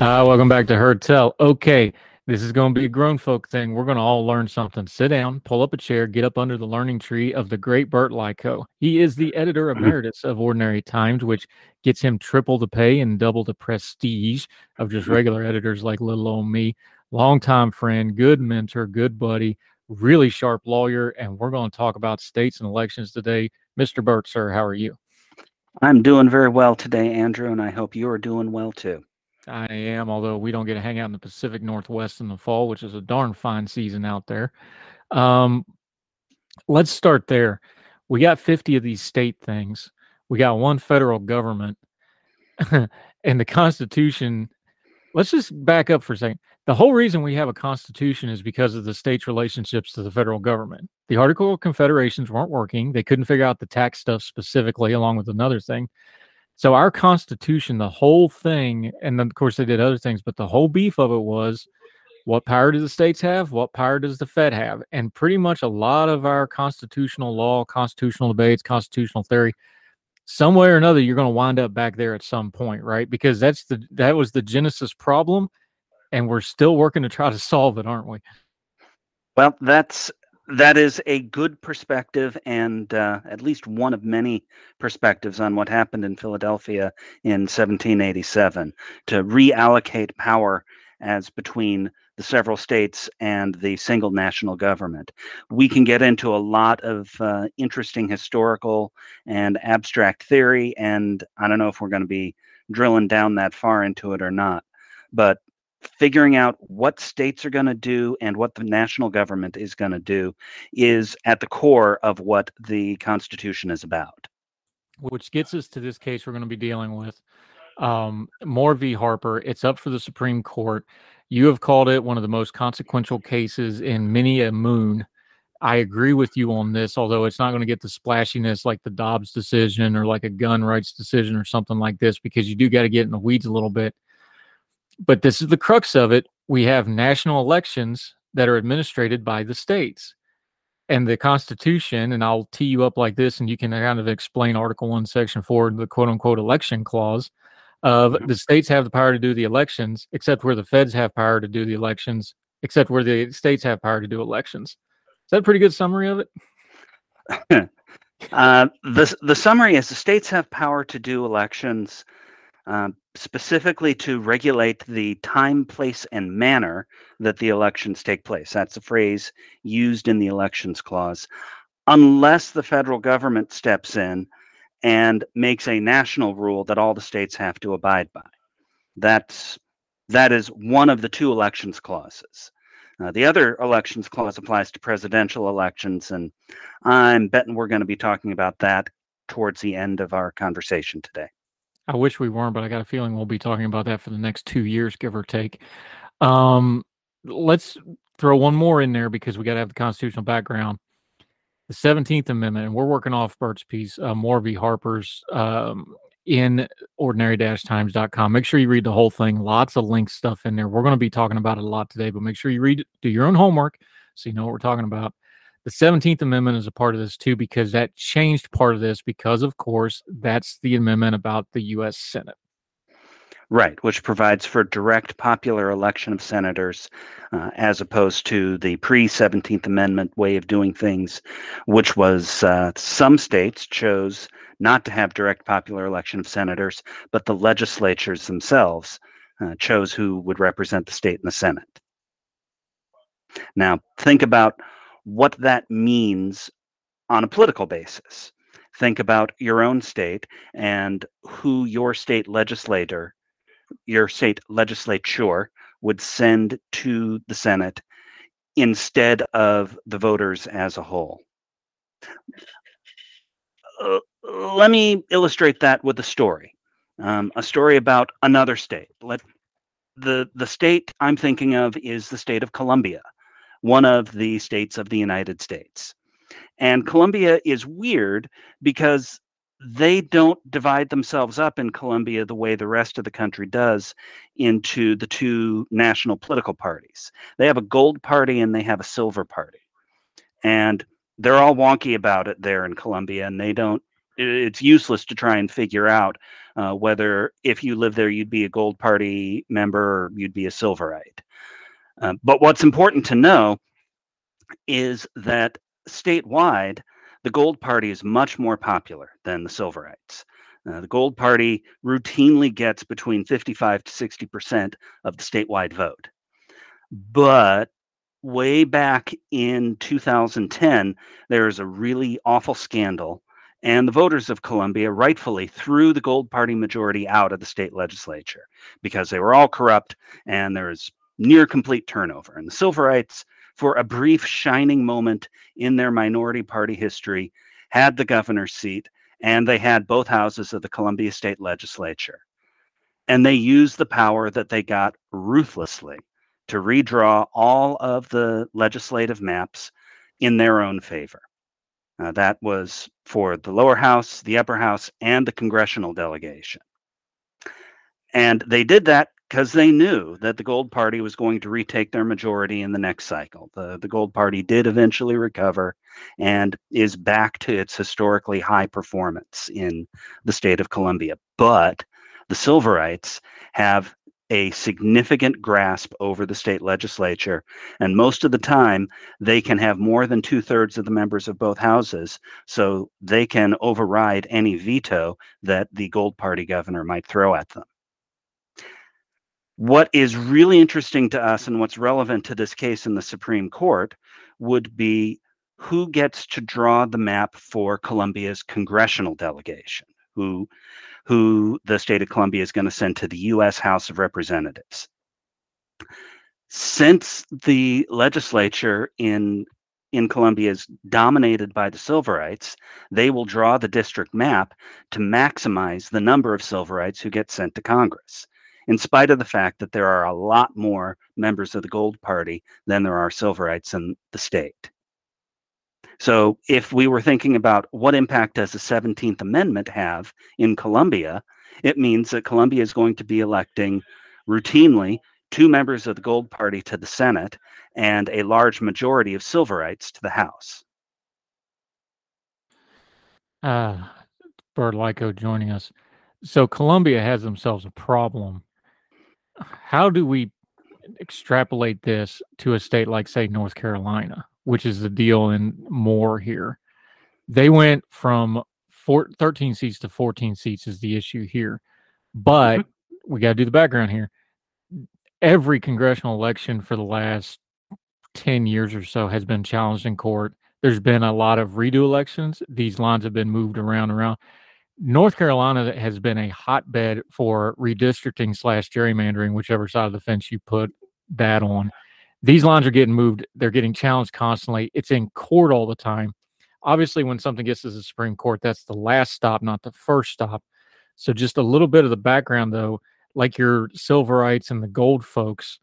Uh, welcome back to Heard Tell. Okay, this is going to be a grown folk thing. We're going to all learn something. Sit down, pull up a chair, get up under the learning tree of the great Burt Likko. He is the editor emeritus of Ordinary Times, which gets him triple the pay and double the prestige of just regular editors like little old me. Longtime friend, good mentor, good buddy, really sharp lawyer, and we're going to talk about states and elections today. Mr. Burt, sir, how are you? I'm doing very well today, Andrew, and I hope you are doing well too. I am, although we don't get to hang out in the Pacific Northwest in the fall, which is a darn fine season out there. Um, let's start there. We got 50 of these state things. We got one federal government, and the Constitution. Let's just back up for a second. The whole reason we have a constitution is because of the state's relationships to the federal government. The Article of Confederations weren't working. They couldn't figure out the tax stuff specifically, along with another thing. So our constitution, the whole thing, and then of course they did other things, but the whole beef of it was what power do the states have? What power does the Fed have? And pretty much a lot of our constitutional law, constitutional debates, constitutional theory, some way or another, you're going to wind up back there at some point, right? Because that's the that was the genesis problem and we're still working to try to solve it, aren't we? Well, that's that is a good perspective and uh, at least one of many perspectives on what happened in Philadelphia in 1787 to reallocate power as between the several states and the single national government. We can get into a lot of uh, interesting historical and abstract theory, and I don't know if we're going to be drilling down that far into it or not. But figuring out what states are going to do and what the national government is going to do is at the core of what the Constitution is about. Which gets us to this case we're going to be dealing with. Um, Moore v. Harper. It's up for the Supreme Court. You have called it one of the most consequential cases in many a moon. I agree with you on this, although it's not going to get the splashiness like the Dobbs decision or like a gun rights decision or something like this, because you do got to get in the weeds a little bit but this is the crux of it. We have national elections that are administered by the states. And the Constitution, and I'll tee you up like this, and you can kind of explain Article 1, Section 4, the quote unquote election clause of the states have the power to do the elections, except where the feds have power to do the elections, except where the states have power to do elections. Is that a pretty good summary of it? uh, the, the summary is the states have power to do elections um, specifically to regulate the time, place, and manner that the elections take place. That's a phrase used in the elections clause. Unless the federal government steps in and makes a national rule that all the states have to abide by. That's that is one of the two elections clauses. Uh, the other elections clause applies to presidential elections, and I'm betting we're going to be talking about that towards the end of our conversation today. I wish we weren't, but I got a feeling we'll be talking about that for the next two years, give or take. Um, let's throw one more in there because we got to have the constitutional background. The 17th Amendment, and we're working off Burt's piece, uh, Moore. Harper's um, in ordinary-times.com. Make sure you read the whole thing. Lots of link stuff in there. We're going to be talking about it a lot today, but make sure you read, do your own homework so you know what we're talking about. The 17th Amendment is a part of this too, because that changed part of this, because of course, that's the amendment about the U.S. Senate. Right, which provides for direct popular election of senators uh, as opposed to the pre 17th Amendment way of doing things, which was uh, some states chose not to have direct popular election of senators, but the legislatures themselves uh, chose who would represent the state in the Senate. Now, think about what that means on a political basis. Think about your own state and who your state legislator, your state legislature would send to the Senate instead of the voters as a whole. Uh, let me illustrate that with a story. Um, a story about another state. Let the the state I'm thinking of is the state of Colombia, one of the states of the United States. And Colombia is weird because they don't divide themselves up in Colombia the way the rest of the country does into the two national political parties. They have a gold party and they have a silver party. And they're all wonky about it there in Colombia and they don't it's useless to try and figure out uh, whether if you live there you'd be a gold party member or you'd be a silverite. Uh, but what's important to know is that statewide, the Gold Party is much more popular than the Silverites. Uh, the Gold Party routinely gets between 55 to 60 percent of the statewide vote. But way back in 2010, there is a really awful scandal, and the voters of Colombia rightfully threw the Gold Party majority out of the state legislature because they were all corrupt and there was near complete turnover. And the Silverites for a brief shining moment in their minority party history, had the governor's seat, and they had both houses of the Columbia State Legislature. And they used the power that they got ruthlessly to redraw all of the legislative maps in their own favor. Uh, that was for the lower house, the upper house, and the congressional delegation. And they did that because they knew that the Gold Party was going to retake their majority in the next cycle. The, the Gold Party did eventually recover and is back to its historically high performance in the state of Colombia. But the Silverites have a significant grasp over the state legislature. And most of the time, they can have more than two thirds of the members of both houses. So they can override any veto that the Gold Party governor might throw at them. What is really interesting to us and what's relevant to this case in the Supreme Court would be who gets to draw the map for Colombia's congressional delegation, who, who the state of Colombia is going to send to the U.S. House of Representatives. Since the legislature in in Colombia is dominated by the Silverites, they will draw the district map to maximize the number of Silverites who get sent to Congress in spite of the fact that there are a lot more members of the Gold Party than there are Silverites in the state. So, if we were thinking about what impact does the 17th Amendment have in Colombia, it means that Colombia is going to be electing routinely two members of the Gold Party to the Senate and a large majority of Silverites to the House. Uh, Burt Likko joining us. So Colombia has themselves a problem how do we extrapolate this to a state like, say, North Carolina, which is the deal in Moore here? They went from four, 13 seats to 14 seats, is the issue here. But mm-hmm. we got to do the background here. Every congressional election for the last 10 years or so has been challenged in court. There's been a lot of redo elections. These lines have been moved around around. North Carolina has been a hotbed for redistricting slash gerrymandering, whichever side of the fence you put that on. These lines are getting moved. They're getting challenged constantly. It's in court all the time. Obviously, when something gets to the Supreme Court, that's the last stop, not the first stop. So, just a little bit of the background, though, like your Silverites and the Gold folks,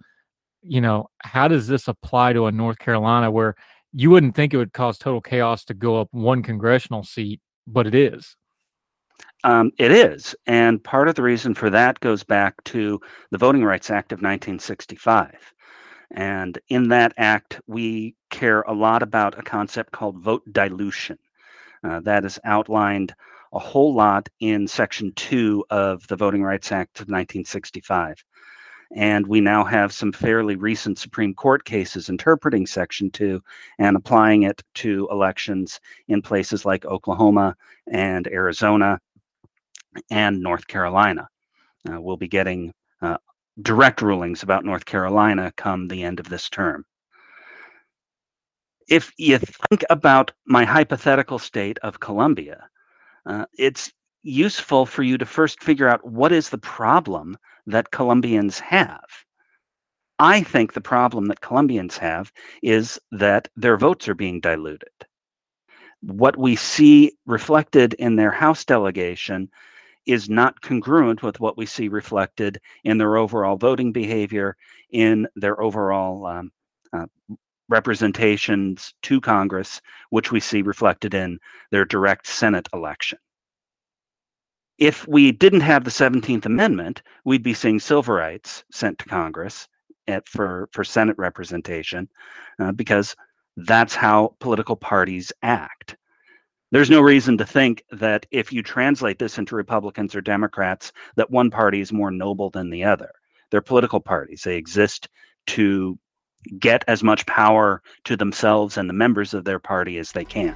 you know, how does this apply to a North Carolina where you wouldn't think it would cause total chaos to go up one congressional seat, but it is? Um, it is. And part of the reason for that goes back to the Voting Rights Act of 1965. And in that act, we care a lot about a concept called vote dilution. Uh, that is outlined a whole lot in Section 2 of the Voting Rights Act of 1965. And we now have some fairly recent Supreme Court cases interpreting Section 2 and applying it to elections in places like Oklahoma and Arizona and North Carolina. Uh, we'll be getting uh, direct rulings about North Carolina come the end of this term. If you think about my hypothetical state of Columbia, uh, it's useful for you to first figure out what is the problem that Colombians have. I think the problem that Colombians have is that their votes are being diluted. What we see reflected in their House delegation is not congruent with what we see reflected in their overall voting behavior, in their overall um, uh, representations to Congress, which we see reflected in their direct Senate election. If we didn't have the 17th Amendment, we'd be seeing rights sent to Congress at, for, for Senate representation uh, because that's how political parties act. There's no reason to think that if you translate this into Republicans or Democrats, that one party is more noble than the other. They're political parties. They exist to get as much power to themselves and the members of their party as they can.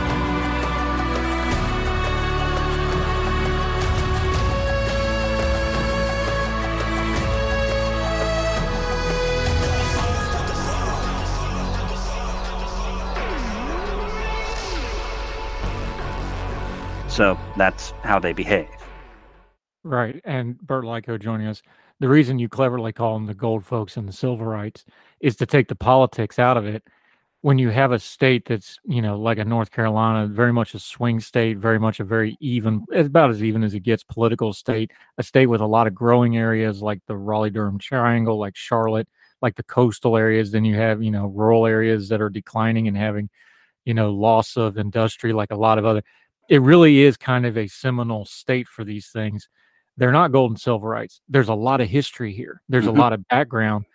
So that's how they behave. Right. And Burt Likko joining us. The reason you cleverly call them the gold folks and the silverites is to take the politics out of it. When you have a state that's, you know, like a North Carolina, very much a swing state, very much a very even, about as even as it gets political state, a state with a lot of growing areas like the Raleigh Durham Triangle, like Charlotte, like the coastal areas. Then you have, you know, rural areas that are declining and having, you know, loss of industry, like a lot of other it really is kind of a seminal state for these things. They're not gold and Silverites. There's a lot of history here. There's mm-hmm. a lot of background.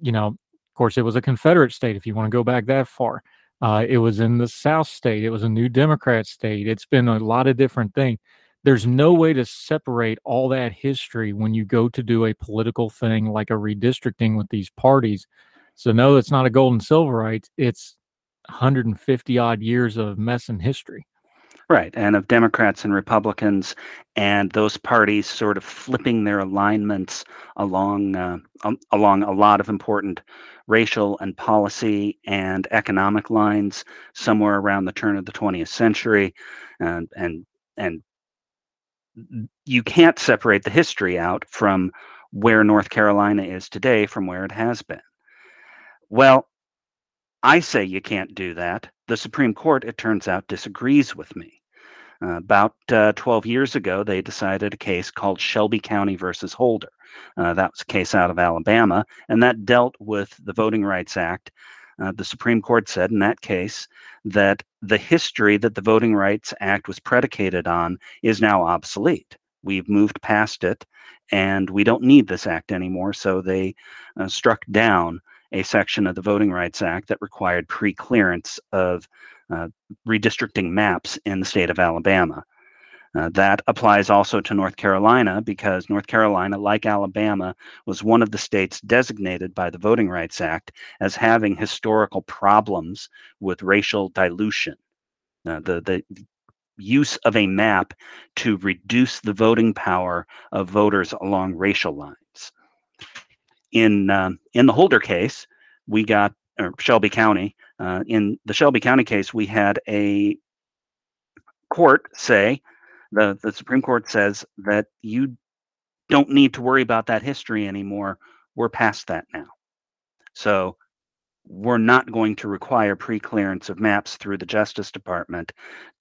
You know, of course, it was a Confederate state. If you want to go back that far, uh, it was in the South state. It was a New Democrat state. It's been a lot of different things. There's no way to separate all that history when you go to do a political thing like a redistricting with these parties. So no, it's not a gold and Silverites. It's 150 odd years of mess and history. Right, and of Democrats and Republicans, and those parties sort of flipping their alignments along uh, um, along a lot of important racial and policy and economic lines somewhere around the turn of the 20th century, and and and you can't separate the history out from where North Carolina is today from where it has been. Well, I say you can't do that. The Supreme Court, it turns out, disagrees with me. Uh, about uh, 12 years ago, they decided a case called Shelby County versus Holder. Uh, that was a case out of Alabama, and that dealt with the Voting Rights Act. Uh, the Supreme Court said in that case that the history that the Voting Rights Act was predicated on is now obsolete. We've moved past it, and we don't need this act anymore. So they uh, struck down a section of the Voting Rights Act that required pre clearance of redistricting maps in the state of Alabama. Uh, that applies also to North Carolina because North Carolina, like Alabama, was one of the states designated by the Voting Rights Act as having historical problems with racial dilution. Uh, the, the use of a map to reduce the voting power of voters along racial lines. In, uh, in the Holder case, we got Shelby County. Uh, in the Shelby County case, we had a court say The the Supreme Court says that you don't need to worry about that history anymore. We're past that now. So we're not going to require pre-clearance of maps through the Justice Department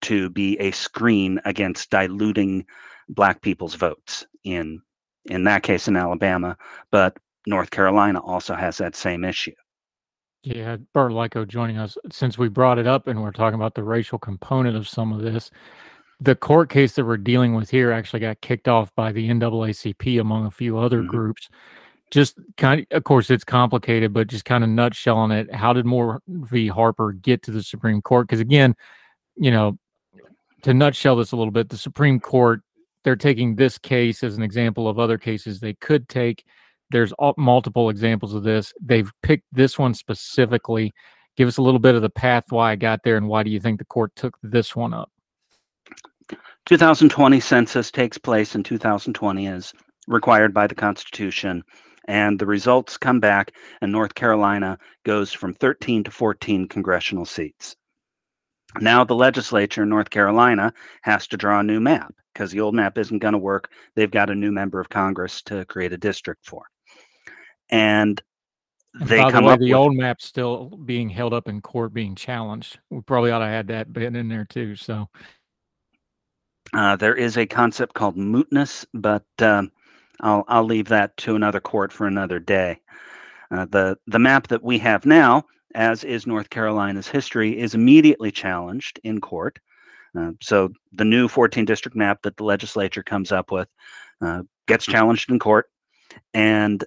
to be a screen against diluting black people's votes in in that case in Alabama, but North Carolina also has that same issue. Yeah, Burt Likko joining us. Since we brought it up and we're talking about the racial component of some of this, the court case that we're dealing with here actually got kicked off by the NAACP among a few other mm-hmm. groups. Just kind of, of course, it's complicated, but just kind of nutshelling it. How did Moore v. Harper get to the Supreme Court? Because again, you know, to nutshell this a little bit, the Supreme Court they're taking this case as an example of other cases they could take. There's all, multiple examples of this. They've picked this one specifically. Give us a little bit of the path why I got there and why do you think the court took this one up? 2020 census takes place in 2020 as required by the Constitution, and the results come back, and North Carolina goes from 13 to 14 congressional seats. Now the legislature in North Carolina has to draw a new map because the old map isn't going to work. They've got a new member of Congress to create a district for. And they and the way, the with, old map's still being held up in court, being challenged. We probably ought to add that bit in there too. So uh, there is a concept called mootness, but um, I'll I'll leave that to another court for another day. Uh, the the map that we have now, as is North Carolina's history, is immediately challenged in court. Uh, so the new 14 district map that the legislature comes up with uh, gets challenged in court, and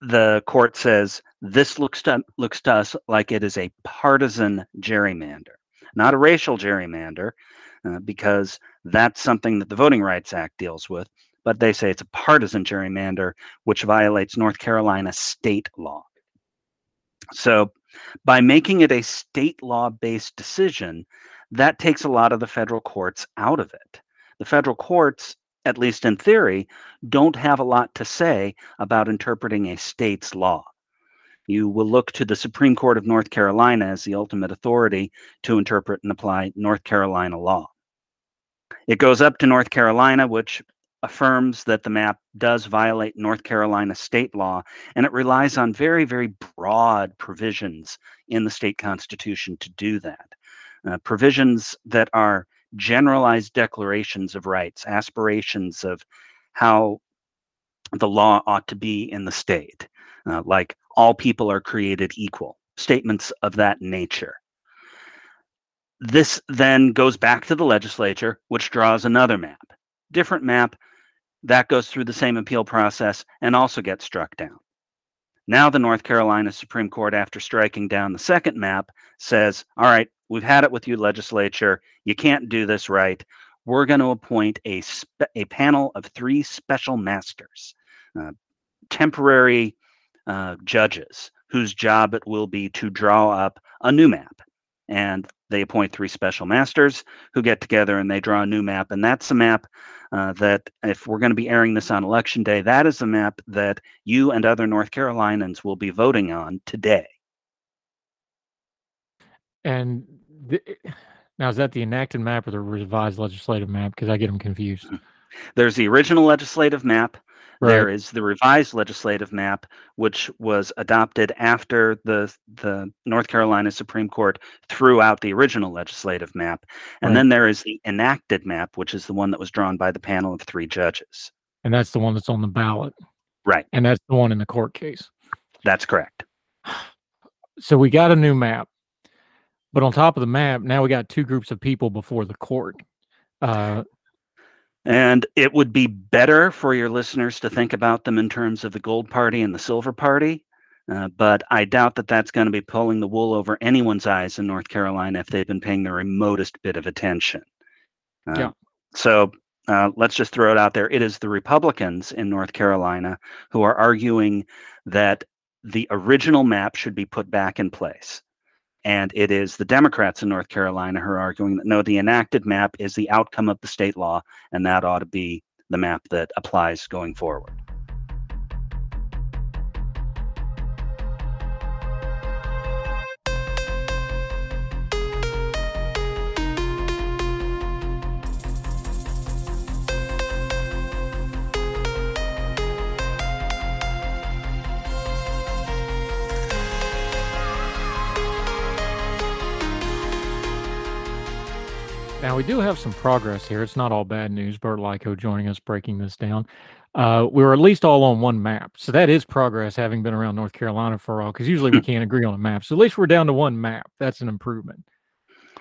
the court says this looks to looks to us like it is a partisan gerrymander, not a racial gerrymander, uh, because that's something that the Voting Rights Act deals with. But they say it's a partisan gerrymander, which violates North Carolina state law. So, by making it a state law based decision, that takes a lot of the federal courts out of it. The federal courts, at least in theory, don't have a lot to say about interpreting a state's law. You will look to the Supreme Court of North Carolina as the ultimate authority to interpret and apply North Carolina law. It goes up to North Carolina, which affirms that the map does violate North Carolina state law, and it relies on very, very broad provisions in the state constitution to do that uh, provisions that are generalized declarations of rights, aspirations of how the law ought to be in the state, uh, like all people are created equal, statements of that nature. This then goes back to the legislature, which draws another map, different map that goes through the same appeal process and also gets struck down. Now, the North Carolina Supreme Court, after striking down the second map, says, All right, we've had it with you, legislature. You can't do this right. We're going to appoint a, spe- a panel of three special masters, uh, temporary uh, judges, whose job it will be to draw up a new map. And they appoint three special masters who get together and they draw a new map. And that's a map uh, that if we're going to be airing this on election day, that is the map that you and other North Carolinians will be voting on today. And the, now, is that the enacted map or the revised legislative map? Because I get them confused. There's the original legislative map, Right. There is the revised legislative map, which was adopted after the the North Carolina Supreme Court threw out the original legislative map, and right. then there is the enacted map, which is the one that was drawn by the panel of three judges. And that's the one that's on the ballot. Right. And that's the one in the court case. That's correct. So we got a new map, but on top of the map, now we got two groups of people before the court. Uh, and it would be better for your listeners to think about them in terms of the gold party and the silver party. Uh, but I doubt that that's going to be pulling the wool over anyone's eyes in North Carolina if they've been paying the remotest bit of attention. Uh, yeah. So uh, let's just throw it out there. It is the Republicans in North Carolina who are arguing that the original map should be put back in place. And it is the Democrats in North Carolina who are arguing that no, the enacted map is the outcome of the state law, and that ought to be the map that applies going forward. Now we do have some progress here. It's not all bad news. Burt Likko joining us, breaking this down. Uh, we were at least all on one map, so that is progress. Having been around North Carolina for a while, because usually we can't agree on a map. So at least we're down to one map. That's an improvement.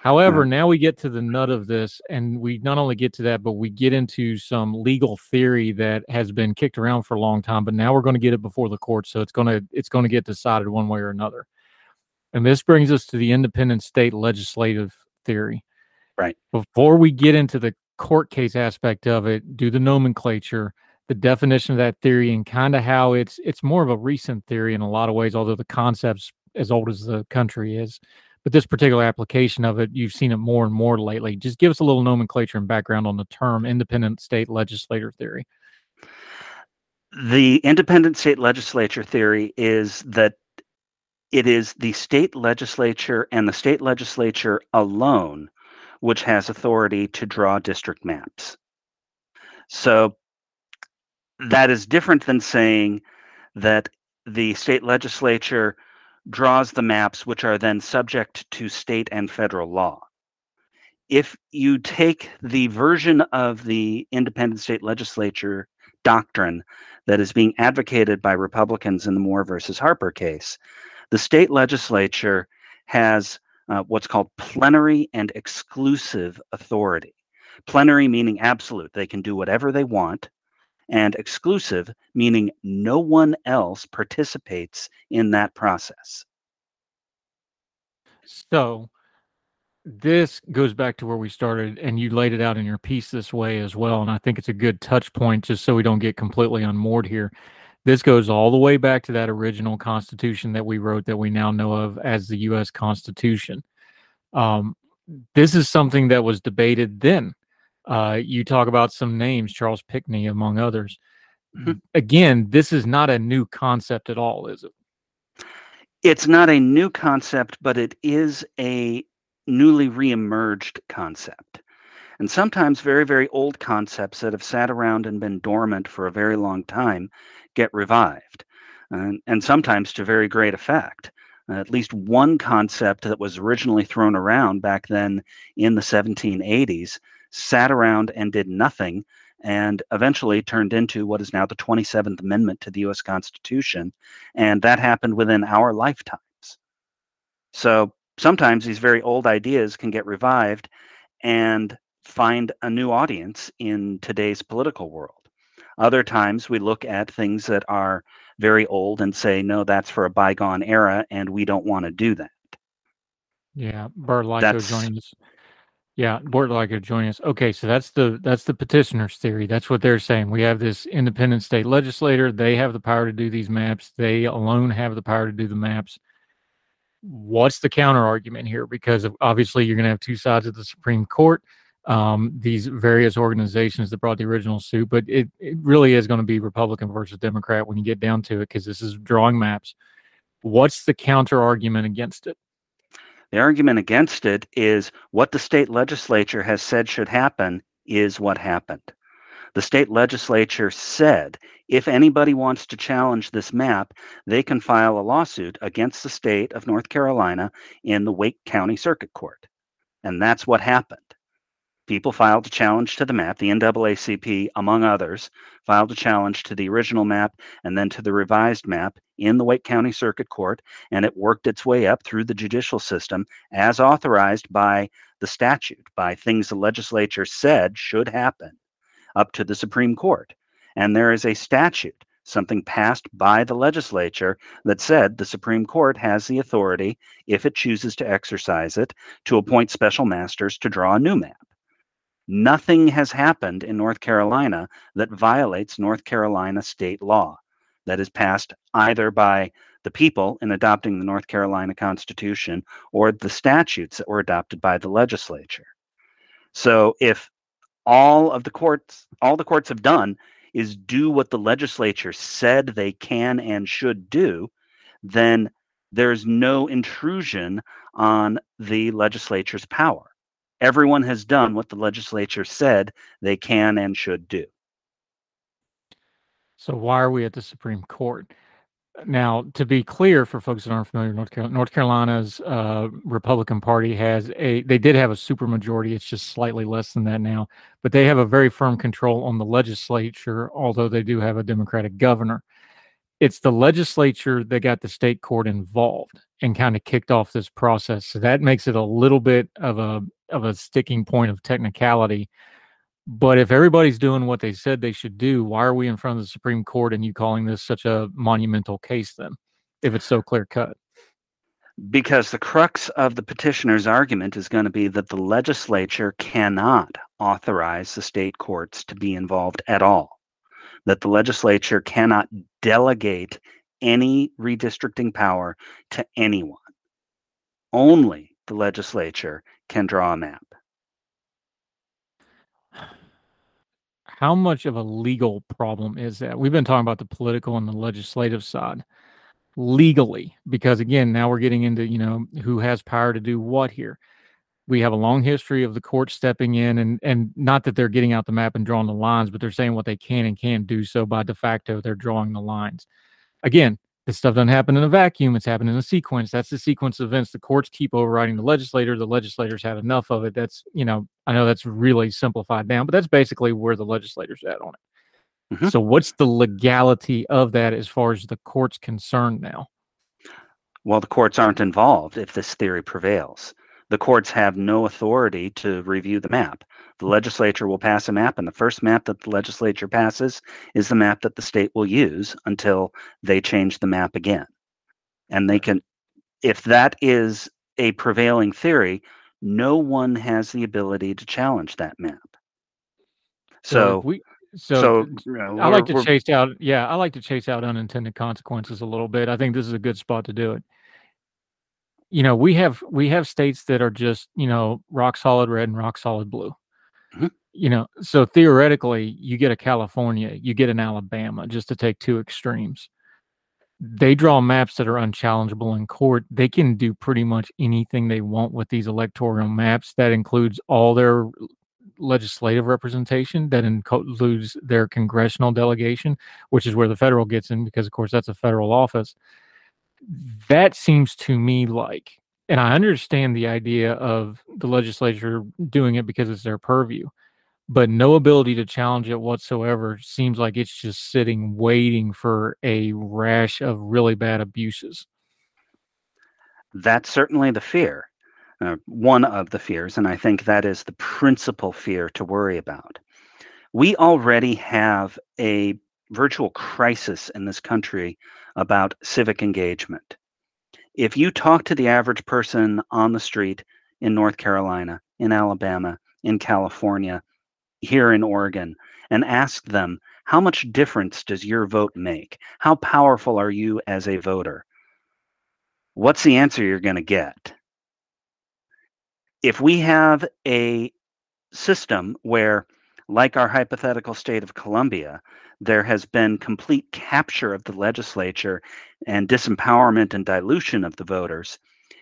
However, now we get to the nut of this, and we not only get to that, but we get into some legal theory that has been kicked around for a long time. But now we're going to get it before the court, so it's going to it's going to get decided one way or another. And this brings us to the independent state legislative theory. Right. Before we get into the court case aspect of it, do the nomenclature, the definition of that theory, and kind of how it's it's more of a recent theory in a lot of ways, although the concept's as old as the country is. But this particular application of it, you've seen it more and more lately. Just give us a little nomenclature and background on the term independent state legislator theory. The independent state legislature theory is that it is the state legislature and the state legislature alone which has authority to draw district maps. So that is different than saying that the state legislature draws the maps, which are then subject to state and federal law. If you take the version of the independent state legislature doctrine that is being advocated by Republicans in the Moore versus Harper case, the state legislature has uh, what's called plenary and exclusive authority. Plenary meaning absolute, they can do whatever they want, and exclusive meaning no one else participates in that process. So, this goes back to where we started, and you laid it out in your piece this way as well. And I think it's a good touch point just so we don't get completely unmoored here. This goes all the way back to that original Constitution that we wrote that we now know of as the U.S. Constitution. Um, this is something that was debated then. Uh, you talk about some names, Charles Pinckney, among others. Mm-hmm. Again, this is not a new concept at all, is it? It's not a new concept, but it is a newly reemerged concept. And sometimes very, very old concepts that have sat around and been dormant for a very long time get revived, and, and sometimes to very great effect. Uh, at least one concept that was originally thrown around back then in the 1780s sat around and did nothing and eventually turned into what is now the 27th Amendment to the US Constitution. And that happened within our lifetimes. So sometimes these very old ideas can get revived and find a new audience in today's political world. Other times we look at things that are very old and say, no, that's for a bygone era, and we don't want to do that. Yeah, Burt Likko joining us. Yeah, Burt Likko joining us. Okay, so that's the that's the petitioners' theory. That's what they're saying. We have this independent state legislator. They have the power to do these maps. They alone have the power to do the maps. What's the counter argument here? Because obviously you're going to have two sides of the Supreme Court um, these various organizations that brought the original suit, but it, it really is going to be Republican versus Democrat when you get down to it because this is drawing maps. What's the counter argument against it? The argument against it is what the state legislature has said should happen is what happened. The state legislature said if anybody wants to challenge this map, they can file a lawsuit against the state of North Carolina in the Wake County Circuit Court. And that's what happened people filed a challenge to the map. The NAACP, among others, filed a challenge to the original map and then to the revised map in the Wake County Circuit Court, and it worked its way up through the judicial system as authorized by the statute, by things the legislature said should happen, up to the Supreme Court. And there is a statute, something passed by the legislature, that said the Supreme Court has the authority, if it chooses to exercise it, to appoint special masters to draw a new map. Nothing has happened in North Carolina that violates North Carolina state law that is passed either by the people in adopting the North Carolina Constitution or the statutes that were adopted by the legislature. So if all of the courts, all the courts have done is do what the legislature said they can and should do, then there's no intrusion on the legislature's power everyone has done what the legislature said they can and should do. So why are we at the Supreme Court? Now, to be clear for folks that aren't familiar, North Carolina, North Carolina's uh, Republican Party has a. They did have a supermajority. It's just slightly less than that now, but they have a very firm control on the legislature. Although they do have a Democratic governor, it's the legislature that got the state court involved and kind of kicked off this process. So that makes it a little bit of a of a sticking point of technicality but if everybody's doing what they said they should do, why are we in front of the Supreme Court and you calling this such a monumental case then, if it's so clear cut? Because the crux of the petitioner's argument is going to be that the legislature cannot authorize the state courts to be involved at all, that the legislature cannot delegate any redistricting power to anyone. Only the legislature can draw a map. how much of a legal problem is that? We've been talking about the political and the legislative side legally, because again, now we're getting into, you know, who has power to do what here. We have a long history of the court stepping in and and not that they're getting out the map and drawing the lines, but they're saying what they can and can't do. So by de facto, they're drawing the lines. Again, this stuff doesn't happen in a vacuum. It's happening in a sequence. That's the sequence of events. The courts keep overriding the legislator. The legislators have enough of it. That's, you know, I know that's really simplified down, but that's basically where the legislator's at on it. Mm-hmm. So what's the legality of that as far as the court's concerned now? Well, the courts aren't involved if this theory prevails. The courts have no authority to review the map. The hmm. legislature will pass a map, and the first map that the legislature passes is the map that the state will use until they change the map again. And they can, if that is a prevailing theory, no one has the ability to challenge that map. So, so we, so, so uh, you know, I like to chase out, yeah, I like to chase out unintended consequences a little bit. I think this is a good spot to do it. You know, we have we have states that are just you know rock solid red and rock solid blue. Mm-hmm. You know, so theoretically, you get a California, you get an Alabama, just to take two extremes. They draw maps that are unchallengeable in court. They can do pretty much anything they want with these electoral maps. That includes all their legislative representation, that includes their congressional delegation, which is where the federal gets in, because, of course, that's a federal office. That seems to me like and I understand the idea of the legislature doing it because it's their purview, but no ability to challenge it whatsoever seems like it's just sitting waiting for a rash of really bad abuses. That's certainly the fear, uh, one of the fears, and I think that is the principal fear to worry about. We already have a virtual crisis in this country about civic engagement if you talk to the average person on the street in North Carolina, in Alabama, in California, here in Oregon, and ask them, how much difference does your vote make? How powerful are you as a voter? What's the answer you're going to get? If we have a system where, like our hypothetical state of Columbia, there has been complete capture of the legislature and disempowerment and dilution of the voters,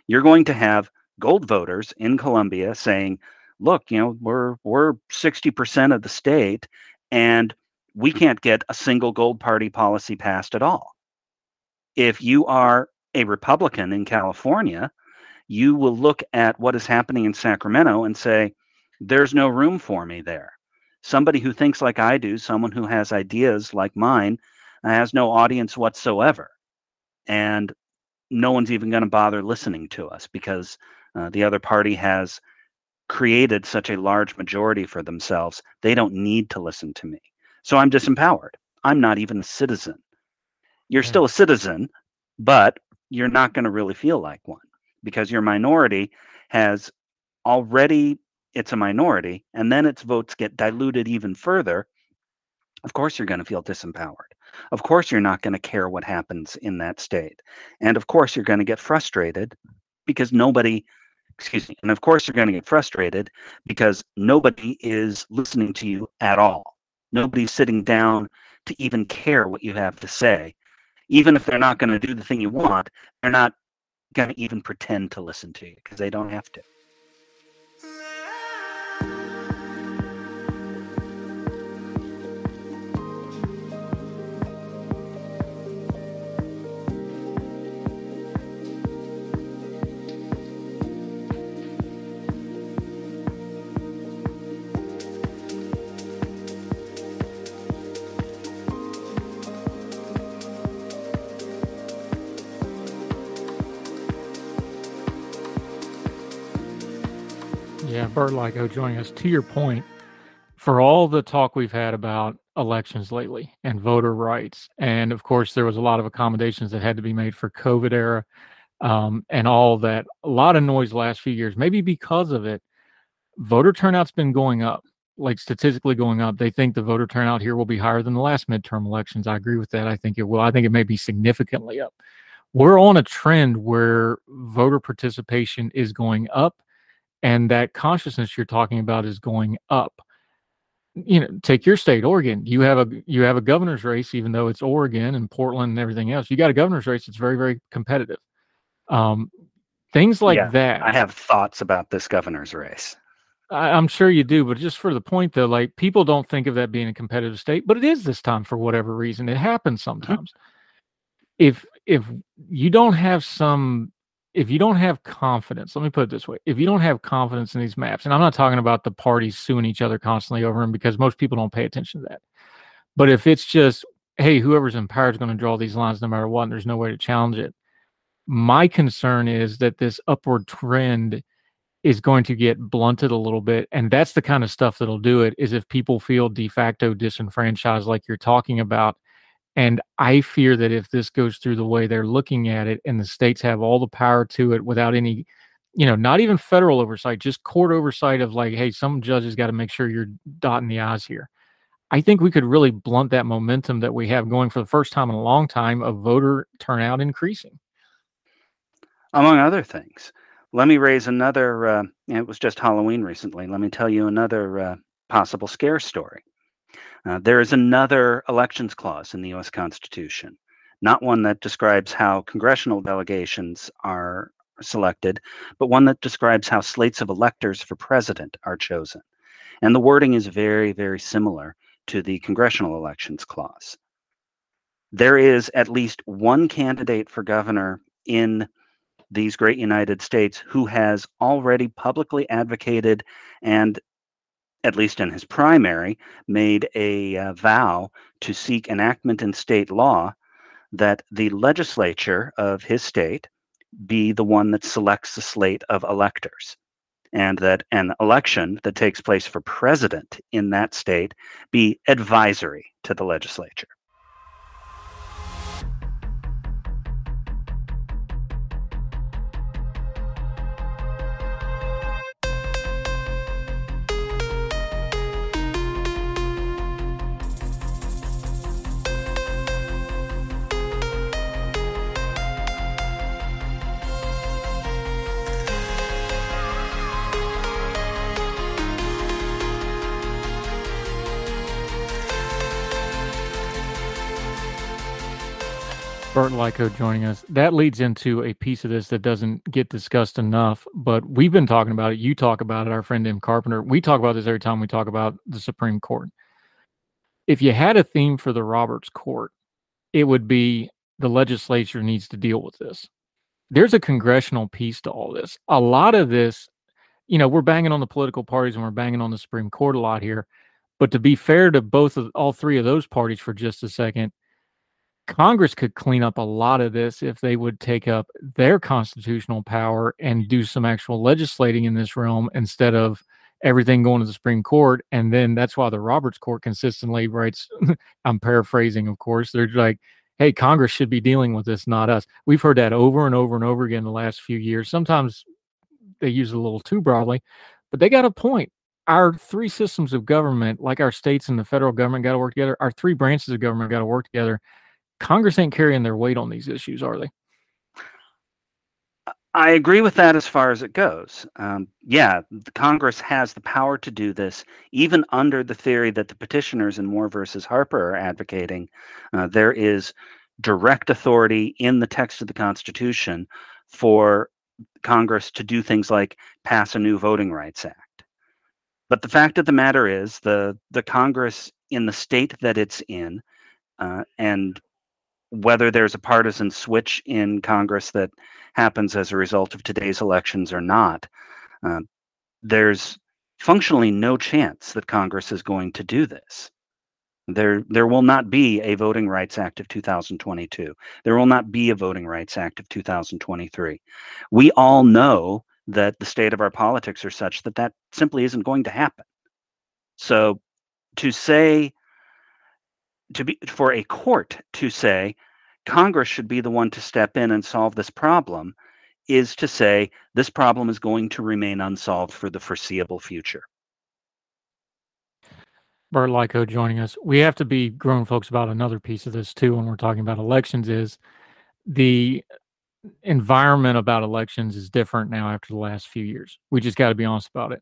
you're going to have gold voters in Columbia saying, look, you know, we're we're 60% of the state and we can't get a single gold party policy passed at all. If you are a Republican in California, you will look at what is happening in Sacramento and say, there's no room for me there somebody who thinks like I do, someone who has ideas like mine, has no audience whatsoever. And no one's even going to bother listening to us because uh, the other party has created such a large majority for themselves. They don't need to listen to me. So I'm disempowered. I'm not even a citizen. You're yeah. still a citizen, but you're not going to really feel like one because your minority has already it's a minority, and then its votes get diluted even further, of course you're going to feel disempowered. Of course you're not going to care what happens in that state. And of course you're going to get frustrated because nobody, excuse me, and of course you're going to get frustrated because nobody is listening to you at all. Nobody's sitting down to even care what you have to say. Even if they're not going to do the thing you want, they're not going to even pretend to listen to you because they don't have to. Burt Likko joining us. To your point, for all the talk we've had about elections lately and voter rights, and of course there was a lot of accommodations that had to be made for COVID era, um, and all that. A lot of noise last few years. Maybe because of it, voter turnout's been going up, like statistically going up. They think the voter turnout here will be higher than the last midterm elections. I agree with that. I think it will. I think it may be significantly up. We're on a trend where voter participation is going up and that consciousness you're talking about is going up. You know take your state oregon. You have a you have a governor's race even though it's oregon and portland and everything else. You got a governor's race that's very very competitive. Um things like Yeah, that I have thoughts about this governor's race. I, i'm sure you do but just for the point though like people don't think of that being a competitive state but it is this time for whatever reason. It happens sometimes. If if you don't have some if you don't have confidence let me put it this way if you don't have confidence in these maps and i'm not talking about the parties suing each other constantly over them because most people don't pay attention to that. But if it's just hey whoever's in power is going to draw these lines no matter what and there's no way to challenge it my concern is that this upward trend is going to get blunted a little bit and that's the kind of stuff that'll do it is if people feel de facto disenfranchised like you're talking about and I fear that if this goes through the way they're looking at it and the states have all the power to it without any, you know, not even federal oversight, just court oversight of like, hey, some judges got to make sure you're dotting the I's here. I think we could really blunt that momentum that we have going for the first time in a long time of voter turnout increasing. among other things. Let me raise another. Uh, it was just Halloween recently. Let me tell you another uh, possible scare story. Uh, there is another elections clause in the U.S. Constitution, not one that describes how congressional delegations are selected, but one that describes how slates of electors for president are chosen. And the wording is very, very similar to the congressional elections clause. There is at least one candidate for governor in these great United States who has already publicly advocated and at least in his primary, made a uh, vow to seek enactment in state law that the legislature of his state be the one that selects the slate of electors, and that an election that takes place for president in that state be advisory to the legislature. Burt Likko joining us. That leads into a piece of this that doesn't get discussed enough, but we've been talking about it. You talk about it, our friend Em Carpenter. We talk about this every time we talk about the Supreme Court. If you had a theme for the Roberts Court, it would be the legislature needs to deal with this. There's a congressional piece to all this. A lot of this, you know, we're banging on the political parties and we're banging on the Supreme Court a lot here. But to be fair to both of all three of those parties for just a second, Congress could clean up a lot of this if they would take up their constitutional power and do some actual legislating in this realm instead of everything going to the Supreme Court. And then that's why the Roberts Court consistently writes, I'm paraphrasing, of course, they're like, hey, Congress should be dealing with this, not us. We've heard that over and over and over again in the last few years. Sometimes they use it a little too broadly, but they got a point. Our three systems of government, like our states and the federal government, got to work together. Our three branches of government got to work together. Congress ain't carrying their weight on these issues, are they? I agree with that as far as it goes. Um, yeah, the Congress has the power to do this, even under the theory that the petitioners in Moore versus Harper are advocating. Uh, there is direct authority in the text of the Constitution for Congress to do things like pass a new Voting Rights Act. But the fact of the matter is, the the Congress in the state that it's in, uh, and whether there's a partisan switch in Congress that happens as a result of today's elections or not, uh, there's functionally no chance that Congress is going to do this. There, there will not be a Voting Rights Act of 2022. There will not be a Voting Rights Act of 2023. We all know that the state of our politics are such that that simply isn't going to happen. So to say to be for a court to say Congress should be the one to step in and solve this problem is to say this problem is going to remain unsolved for the foreseeable future. Burt Likko joining us. We have to be grown folks about another piece of this too when we're talking about elections is the environment about elections is different now after the last few years. We just got to be honest about it.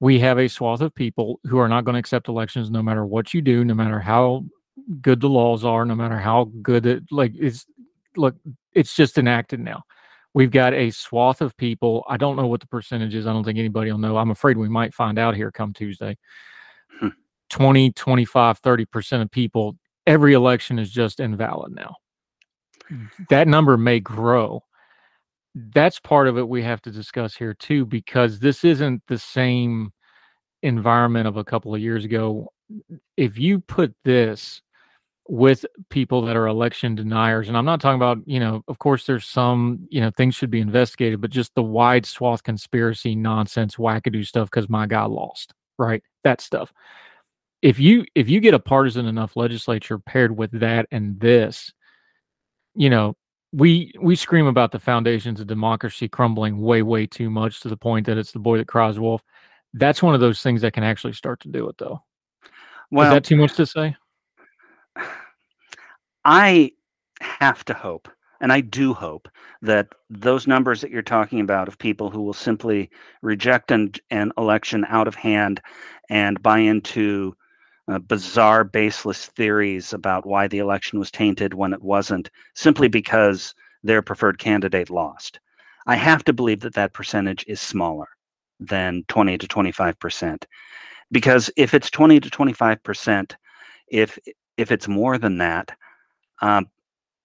We have a swath of people who are not going to accept elections no matter what you do, no matter how good the laws are, no matter how good it like it's look, it's just enacted now. We've got a swath of people. I don't know what the percentage is. I don't think anybody will know. I'm afraid we might find out here come Tuesday. Hmm. 20, 25, 30% of people, every election is just invalid now. That number may grow. That's part of it we have to discuss here too, because this isn't the same environment of a couple of years ago. If you put this with people that are election deniers and i'm not talking about you know of course there's some you know things should be investigated but just the wide swath conspiracy nonsense wackadoo stuff because my guy lost right? That stuff. If you if you get a partisan enough legislature paired with that and this you know we we scream about the foundations of democracy crumbling way way too much to the point that it's the boy that cries wolf. That's one of those things that can actually start to do it though. Well, is that too much to say I have to hope, and I do hope, that those numbers that you're talking about of people who will simply reject an, an election out of hand and buy into uh, bizarre, baseless theories about why the election was tainted when it wasn't, simply because their preferred candidate lost. I have to believe that that percentage is smaller than 20 to 25 percent, because if it's 20 to 25 percent, if if it's more than that, um,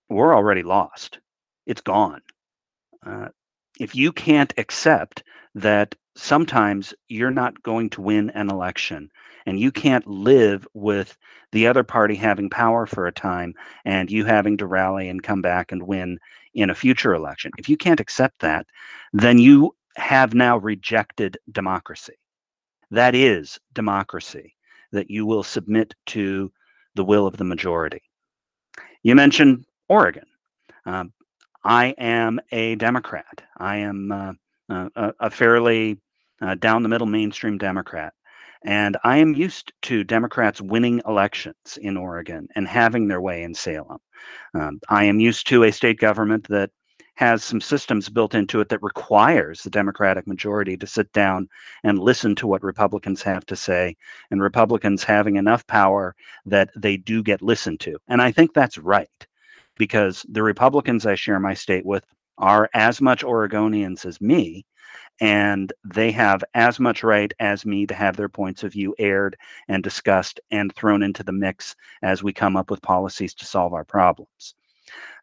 we're already lost. It's gone. Uh, if you can't accept that sometimes you're not going to win an election and you can't live with the other party having power for a time and you having to rally and come back and win in a future election, if you can't accept that, then you have now rejected democracy. That is democracy, that you will submit to the will of the majority. You mentioned Oregon. Um, I am a Democrat. I am uh, a, a, fairly uh, down the middle mainstream Democrat. And I am used to Democrats winning elections in Oregon and having their way in Salem. Um, I am used to a state government that has some systems built into it that requires the Democratic majority to sit down and listen to what Republicans have to say, and Republicans having enough power that they do get listened to. And I think that's right because the Republicans I share my state with are as much Oregonians as me, and they have as much right as me to have their points of view aired and discussed and thrown into the mix as we come up with policies to solve our problems.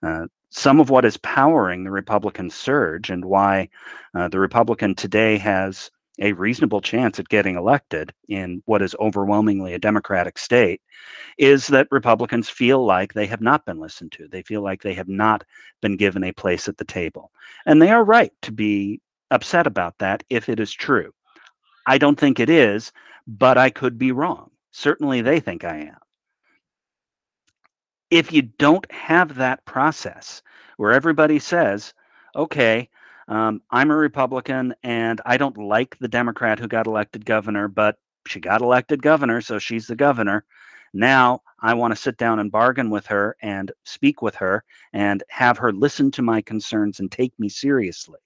Uh, some of what is powering the Republican surge and why uh, the Republican today has a reasonable chance at getting elected in what is overwhelmingly a Democratic state is that Republicans feel like they have not been listened to. They feel like they have not been given a place at the table. And they are right to be upset about that if it is true. I don't think it is, but I could be wrong. Certainly they think I am if you don't have that process where everybody says, okay, um, I'm a Republican and I don't like the Democrat who got elected governor, but she got elected governor, so she's the governor. Now I want to sit down and bargain with her and speak with her and have her listen to my concerns and take me seriously.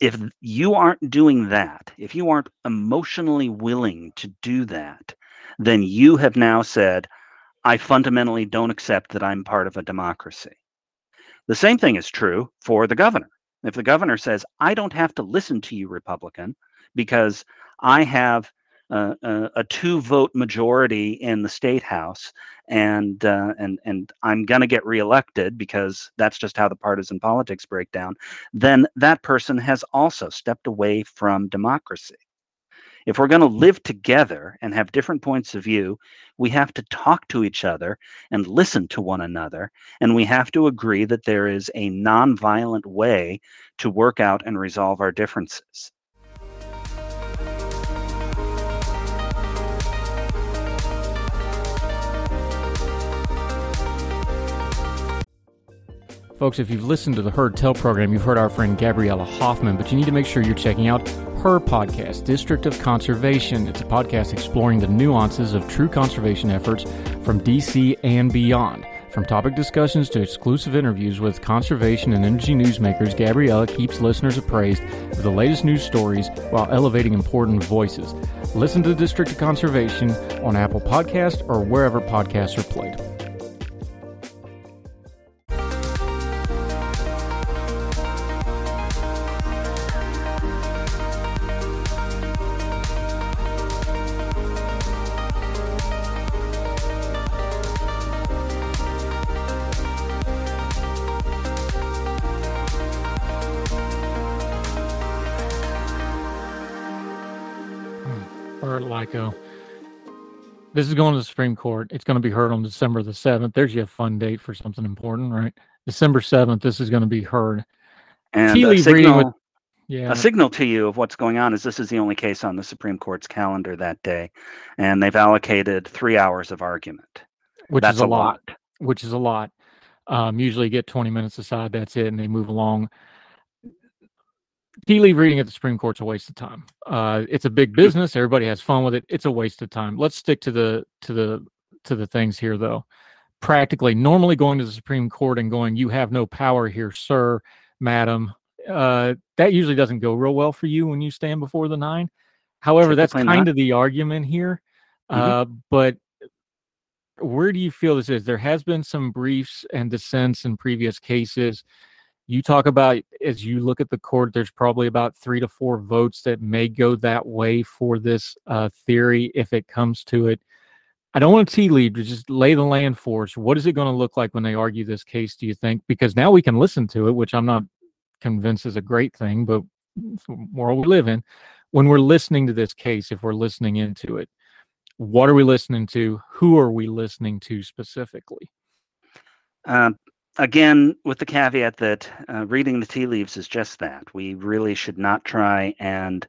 If you aren't doing that, if you aren't emotionally willing to do that, then you have now said, I fundamentally don't accept that I'm part of a democracy. The same thing is true for the governor. If the governor says, I don't have to listen to you, Republican, because I have a, a, two vote majority in the state house and uh, and and I'm going to get reelected because that's just how the partisan politics break down, then that person has also stepped away from democracy. If we're going to mm. live together and have different points of view, we have to talk to each other and listen to one another. And we have to agree that there is a nonviolent way to work out and resolve our differences. Folks, if you've listened to the Heard Tell program, you've heard our friend Gabriella Hoffman, but you need to make sure you're checking out her podcast, District of Conservation. It's a podcast exploring the nuances of true conservation efforts from DC and beyond. From topic discussions to exclusive interviews with conservation and energy newsmakers, Gabriella keeps listeners appraised of the latest news stories while elevating important voices. Listen to District of Conservation on Apple Podcast or wherever podcasts are played. This is going to the Supreme Court. It's going to be heard on December the 7th. There's your fun date for something important, right? December 7th, this is going to be heard. And a signal, with- Yeah. a signal to you of what's going on is this is the only case on the Supreme Court's calendar that day. And they've allocated three hours of argument. which That's is a, lot, lot. Which is a lot. Um, usually get 20 minutes aside. That's it, and they move along. Tea leaf reading at the Supreme Court's a waste of time. Uh, it's a big business. Everybody has fun with it. It's a waste of time. Let's stick to the to the to the things here, though. Practically, normally going to the Supreme Court and going, "You have no power here, sir, madam." Uh, that usually doesn't go real well for you when you stand before the nine. However, that's kind of the argument here. Uh, but where do you feel this is? There has been some briefs and dissents in previous cases. You talk about as you look at the court, there's probably about three to four votes that may go that way for this uh, theory if it comes to it. I don't want to tea lead, just lay the land for us. What is it going to look like when they argue this case, do you think? Because now we can listen to it, which I'm not convinced is a great thing, but world we live in. When we're listening to this case, if we're listening into it, what are we listening to? Who are we listening to specifically? Uh, again, with the caveat that uh, reading the tea leaves is just that. We really should not try and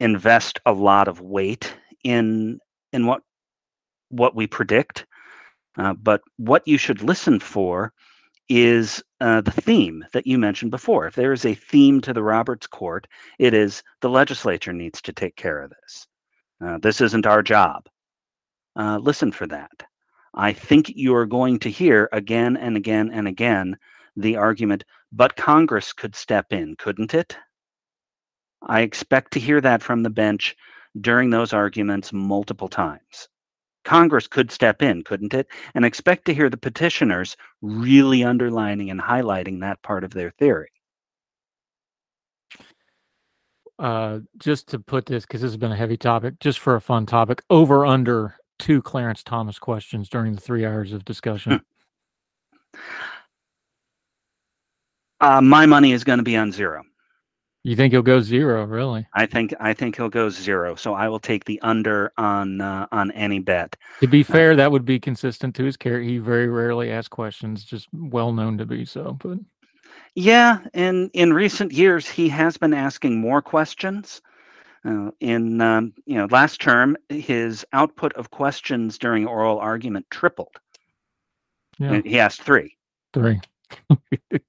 invest a lot of weight in in what what we predict. Uh, but what you should listen for is uh, the theme that you mentioned before. If there is a theme to the Roberts Court, it is the legislature needs to take care of this. Uh, this isn't our job. Uh, listen for that. I think you're going to hear again and again and again the argument, but Congress could step in, couldn't it? I expect to hear that from the bench during those arguments multiple times. Congress could step in, couldn't it? And expect to hear the petitioners really underlining and highlighting that part of their theory. Uh, just to put this, because this has been a heavy topic, just for a fun topic, over under two Clarence Thomas questions during the three hours of discussion. Uh, my money is going to be on zero. you think he'll go zero, really? I think I think he'll go zero. So I will take the under on uh, on any bet. To be fair, that would be consistent to his character. He very rarely asks questions, just well known to be so. But Yeah, in in recent years, he has been asking more questions. Uh, in um, you know last term, his output of questions during oral argument tripled. yeah, He asked three. three.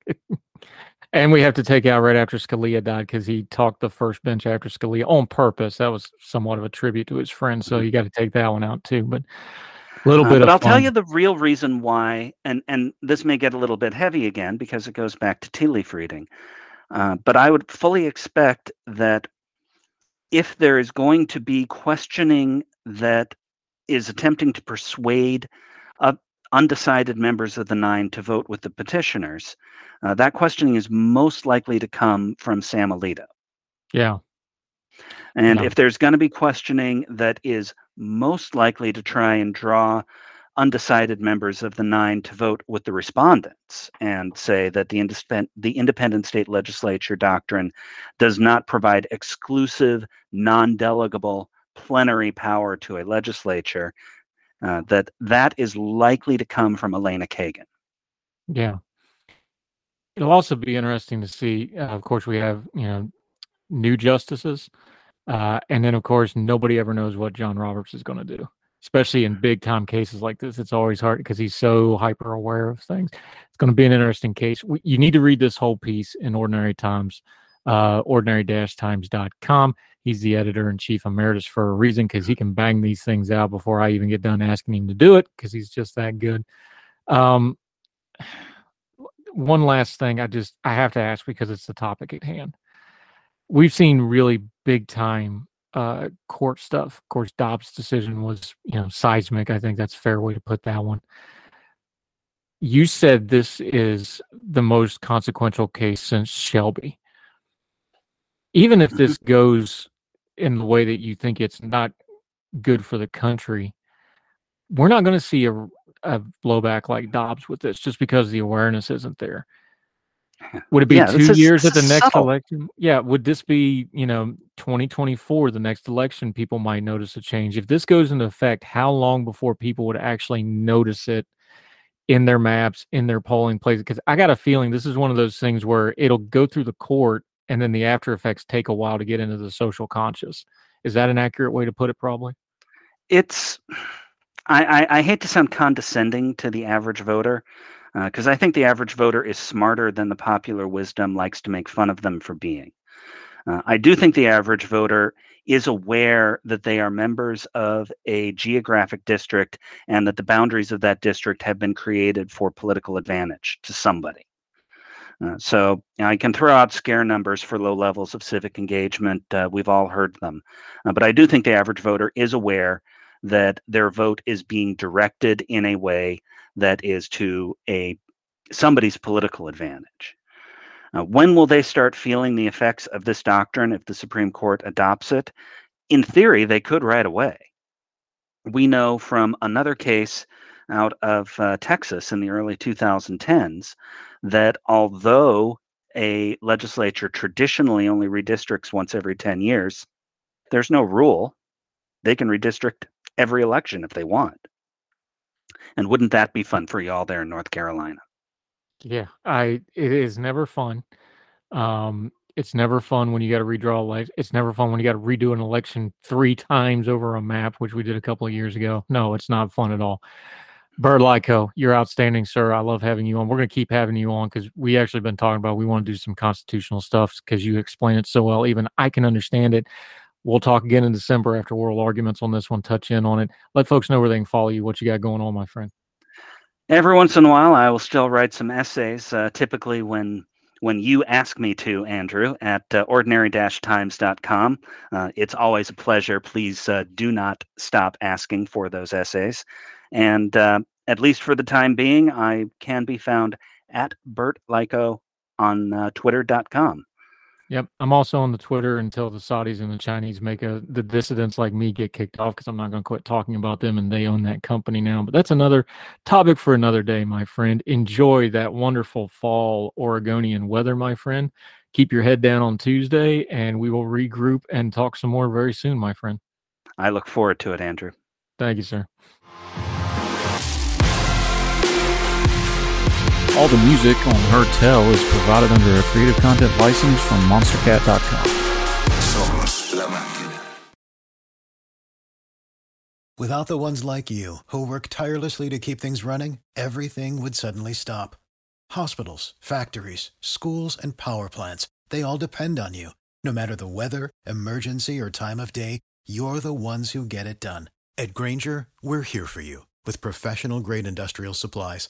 and we have to take out right after Scalia died because he talked the first bench after Scalia on purpose. That was somewhat of a tribute to his friend. So you got to take that one out too. But a little Uh, bit but I'll tell you the real reason why, and and this may get a little bit heavy again because it goes back to tea leaf reading. Uh, but I would fully expect that if there is going to be questioning that is attempting to persuade uh, undecided members of the nine to vote with the petitioners, uh, that questioning is most likely to come from Sam Alito. Yeah. And Yeah. if there's going to be questioning that is most likely to try and draw undecided members of the nine to vote with the respondents and say that the, independ- the independent state legislature doctrine does not provide exclusive, non delegable plenary power to a legislature, uh, that that is likely to come from Elena Kagan. Yeah. It'll also be interesting to see. Uh, of course, we have you know new justices, uh, and then of course nobody ever knows what John Roberts is going to do, especially in big time cases like this. It's always hard because he's so hyper aware of things. It's going to be an interesting case. We, you need to read this whole piece in Ordinary Times, uh, ordinary-times.com. He's the editor in chief emeritus for a reason because he can bang these things out before I even get done asking him to do it because he's just that good. Um, one last thing I just I have to ask because it's the topic at hand. We've seen really big time uh, court stuff. Of course, Dobbs' decision was you know seismic. I think that's a fair way to put that one. You said this is the most consequential case since Shelby. Even if this Mm-hmm. goes in the way that you think it's not good for the country, we're not going to see a, a blowback like Dobbs with this just because the awareness isn't there. Would it be Yeah, two years at the next subtle. election? Yeah. Would this be, you know, 2024, the next election, people might notice a change? If this goes into effect, how long before people would actually notice it in their maps, in their polling places? Because I got a feeling this is one of those things where it'll go through the court and then the after effects take a while to get into the social conscious. Is that an accurate way to put it? Probably. It's, I, I, I hate to sound condescending to the average voter, because I think the average voter is smarter than the popular wisdom likes to make fun of them for being. Uh, I do think the average voter is aware that they are members of a geographic district and that the boundaries of that district have been created for political advantage to somebody. Uh, so you know, I can throw out scare numbers for low levels of civic engagement. Uh, we've all heard them. Uh, but I do think the average voter is aware that their vote is being directed in a way that is to a somebody's political advantage. Uh, when will they start feeling the effects of this doctrine if the Supreme Court adopts it? In theory, they could right away. We know from another case out of uh, Texas in the early 2010s that although a legislature traditionally only redistricts once every 10 years, there's no rule. They can redistrict every election if they want. And wouldn't that be fun for y'all there in North Carolina? Yeah, I it is never fun. Um, it's never fun when you got to redraw elect. It's never fun when you got to redo an election three times over a map, which we did a couple of years ago. No, it's not fun at all. Burt Likko, you're outstanding, sir. I love having you on. We're going to keep having you on because we actually been talking about we want to do some constitutional stuff because you explain it so well. Even I can understand it. We'll talk again in December after oral arguments on this one. Touch in on it. Let folks know where they can follow you. What you got going on, my friend. Every once in a while, I will still write some essays, uh, typically when when you ask me to, Andrew, at uh, ordinary-times.com. Uh, it's always a pleasure. Please uh, do not stop asking for those essays. And uh, at least for the time being, I can be found at Burt Likko on uh, twitter.com. Yep, I'm also on the Twitter until the Saudis and the Chinese make a the dissidents like me get kicked off because I'm not going to quit talking about them and they own that company now. But that's another topic for another day, my friend. Enjoy that wonderful fall Oregonian weather, my friend. Keep your head down on Tuesday, and we will regroup and talk some more very soon, my friend. I look forward to it, Andrew. Thank you, sir. All the music on Heard Tell is provided under a Creative Content license from MonsterCat.com. Somos la máquina. Without the ones like you, who work tirelessly to keep things running, everything would suddenly stop. Hospitals, factories, schools, and power plants, they all depend on you. No matter the weather, emergency, or time of day, you're the ones who get it done. At Grainger, we're here for you with professional grade industrial supplies.